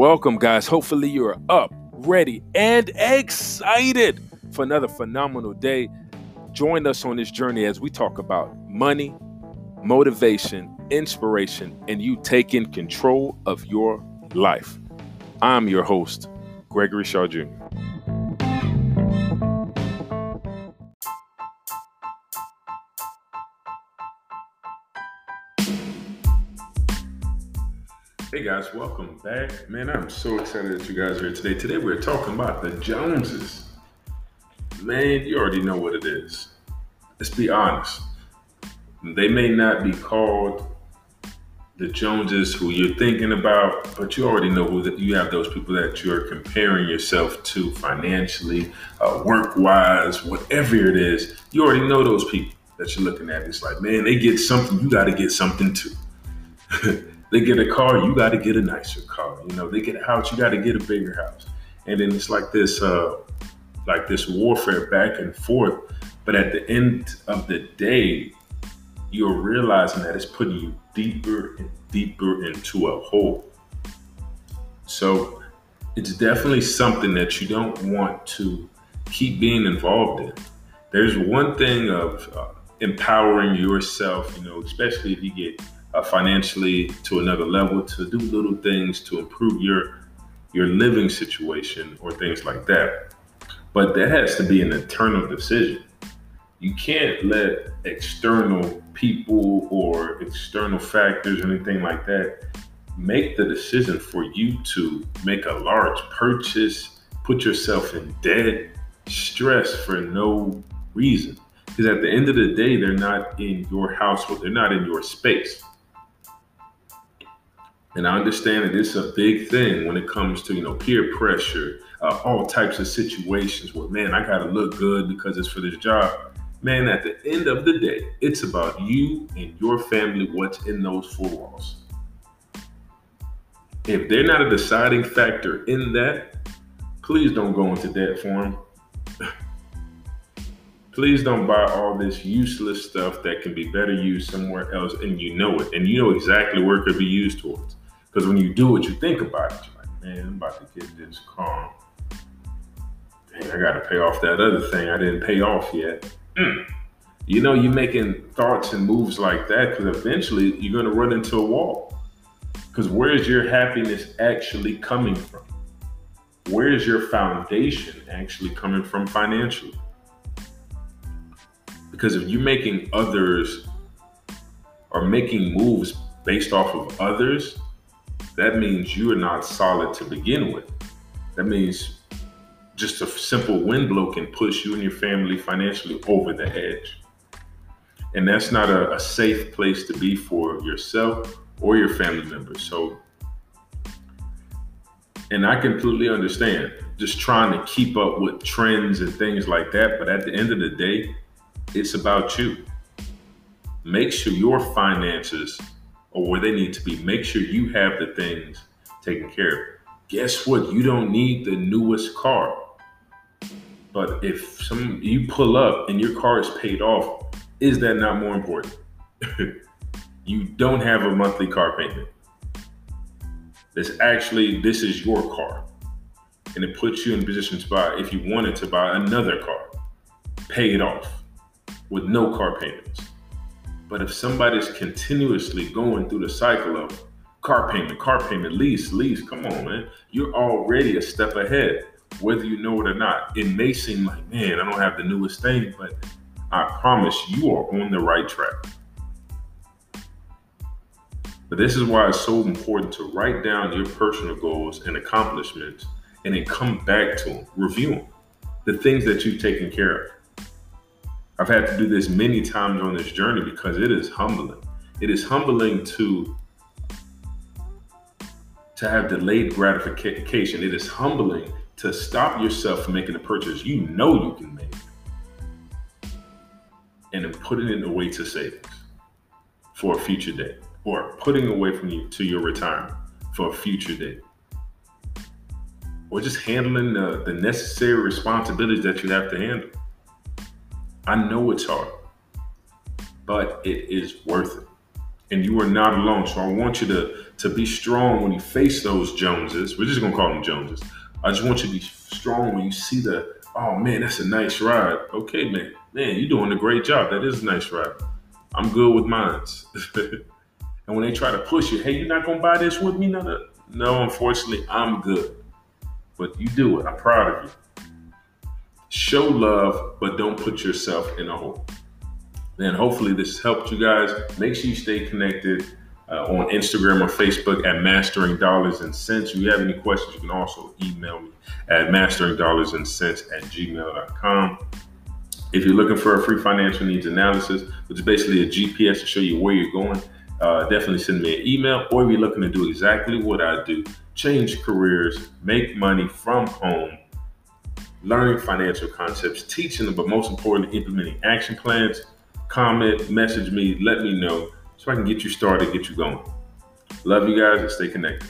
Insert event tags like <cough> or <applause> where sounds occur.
Welcome, guys. Hopefully, you're up, ready, and excited for another phenomenal day. Join us on this journey as we talk about money, motivation, inspiration, and you taking control of your life. I'm your host, Gregory Shaw Jr. Hey guys, welcome back. Man, I'm so excited that you guys are here today. Today we're talking about the Joneses. Man, you already know what it is. Let's be honest. They may not be called the Joneses who you're thinking about, but you already know who that you have those people that you're comparing yourself to financially, uh, work wise, whatever it is. You already know those people that you're looking at. It's like, man, they get something, you got to get something too. <laughs> They get a car, you got to get a nicer car. You know, they get a house, you got to get a bigger house. And then it's like this, uh, like this warfare back and forth. But at the end of the day, you're realizing that it's putting you deeper and deeper into a hole. So it's definitely something that you don't want to keep being involved in. There's one thing of uh, empowering yourself, you know, especially if you get uh, financially to another level, to do little things to improve your your living situation or things like that. But that has to be an internal decision. You can't let external people or external factors or anything like that make the decision for you to make a large purchase, put yourself in debt, stress for no reason. Because at the end of the day, they're not in your household, they're not in your space. And I understand that it's a big thing when it comes to, you know, peer pressure, uh, all types of situations where, man, I got to look good because it's for this job. Man, at the end of the day, it's about you and your family, what's in those four walls. If they're not a deciding factor in that, please don't go into debt for them. <laughs> please don't buy all this useless stuff that can be better used somewhere else and you know it and you know exactly where it could be used towards because when you do it, you think about it. You're like, man, I'm about to get this car. Dang, I got to pay off that other thing I didn't pay off yet. Mm. You know, you're making thoughts and moves like that because eventually you're going to run into a wall. Because where is your happiness actually coming from? Where is your foundation actually coming from financially? Because if you're making others or making moves based off of others, that means you are not solid to begin with. That means just a simple wind blow can push you and your family financially over the edge. And that's not a, a safe place to be for yourself or your family members. So, and I completely understand just trying to keep up with trends and things like that. But at the end of the day, it's about you. Make sure your finances or where they need to be. Make sure you have the things taken care of. Guess what? You don't need the newest car. But if some you pull up and your car is paid off, is that not more important? <laughs> you don't have a monthly car payment. This actually this is your car. And it puts you in position to buy if you wanted to buy another car, pay it off with no car payments. But if somebody's continuously going through the cycle of car payment, car payment, lease, lease, come on, man, you're already a step ahead, whether you know it or not. It may seem like, man, I don't have the newest thing, but I promise you are on the right track. But this is why it's so important to write down your personal goals and accomplishments and then come back to them, review them, the things that you've taken care of. I've had to do this many times on this journey because it is humbling. It is humbling to to have delayed gratification. It is humbling to stop yourself from making a purchase you know you can make and then putting it away to savings for a future day or putting away from you to your retirement for a future day or just handling the, the necessary responsibilities that you have to handle I know it's hard, but it is worth it. and you are not alone. So I want you to to be strong when you face those Joneses. We're just gonna call them Joneses. I just want you to be strong when you see the oh man, that's a nice ride. Okay, man, man, you're doing a great job. That is a nice ride. I'm good with mines. <laughs> and when they try to push you, hey, you're not gonna buy this with me? No, no, no unfortunately, I'm good. But you do it. I'm proud of you. Show love, but don't put yourself in a hole. Then hopefully this helped you guys. Make sure you stay connected uh, on Instagram or Facebook at Mastering Dollars and Cents. If you have any questions, you can also email me at mastering dollars and cents at gmail.com. If you're looking for a free financial needs analysis, which is basically a GPS to show you where you're going, uh, definitely send me an email. Or if you're looking to do exactly what I do, change careers, make money from home, learning financial concepts, teaching them, but most importantly, implementing action plans, comment, message me, let me know so I can get you started, get you going. Love you guys and stay connected.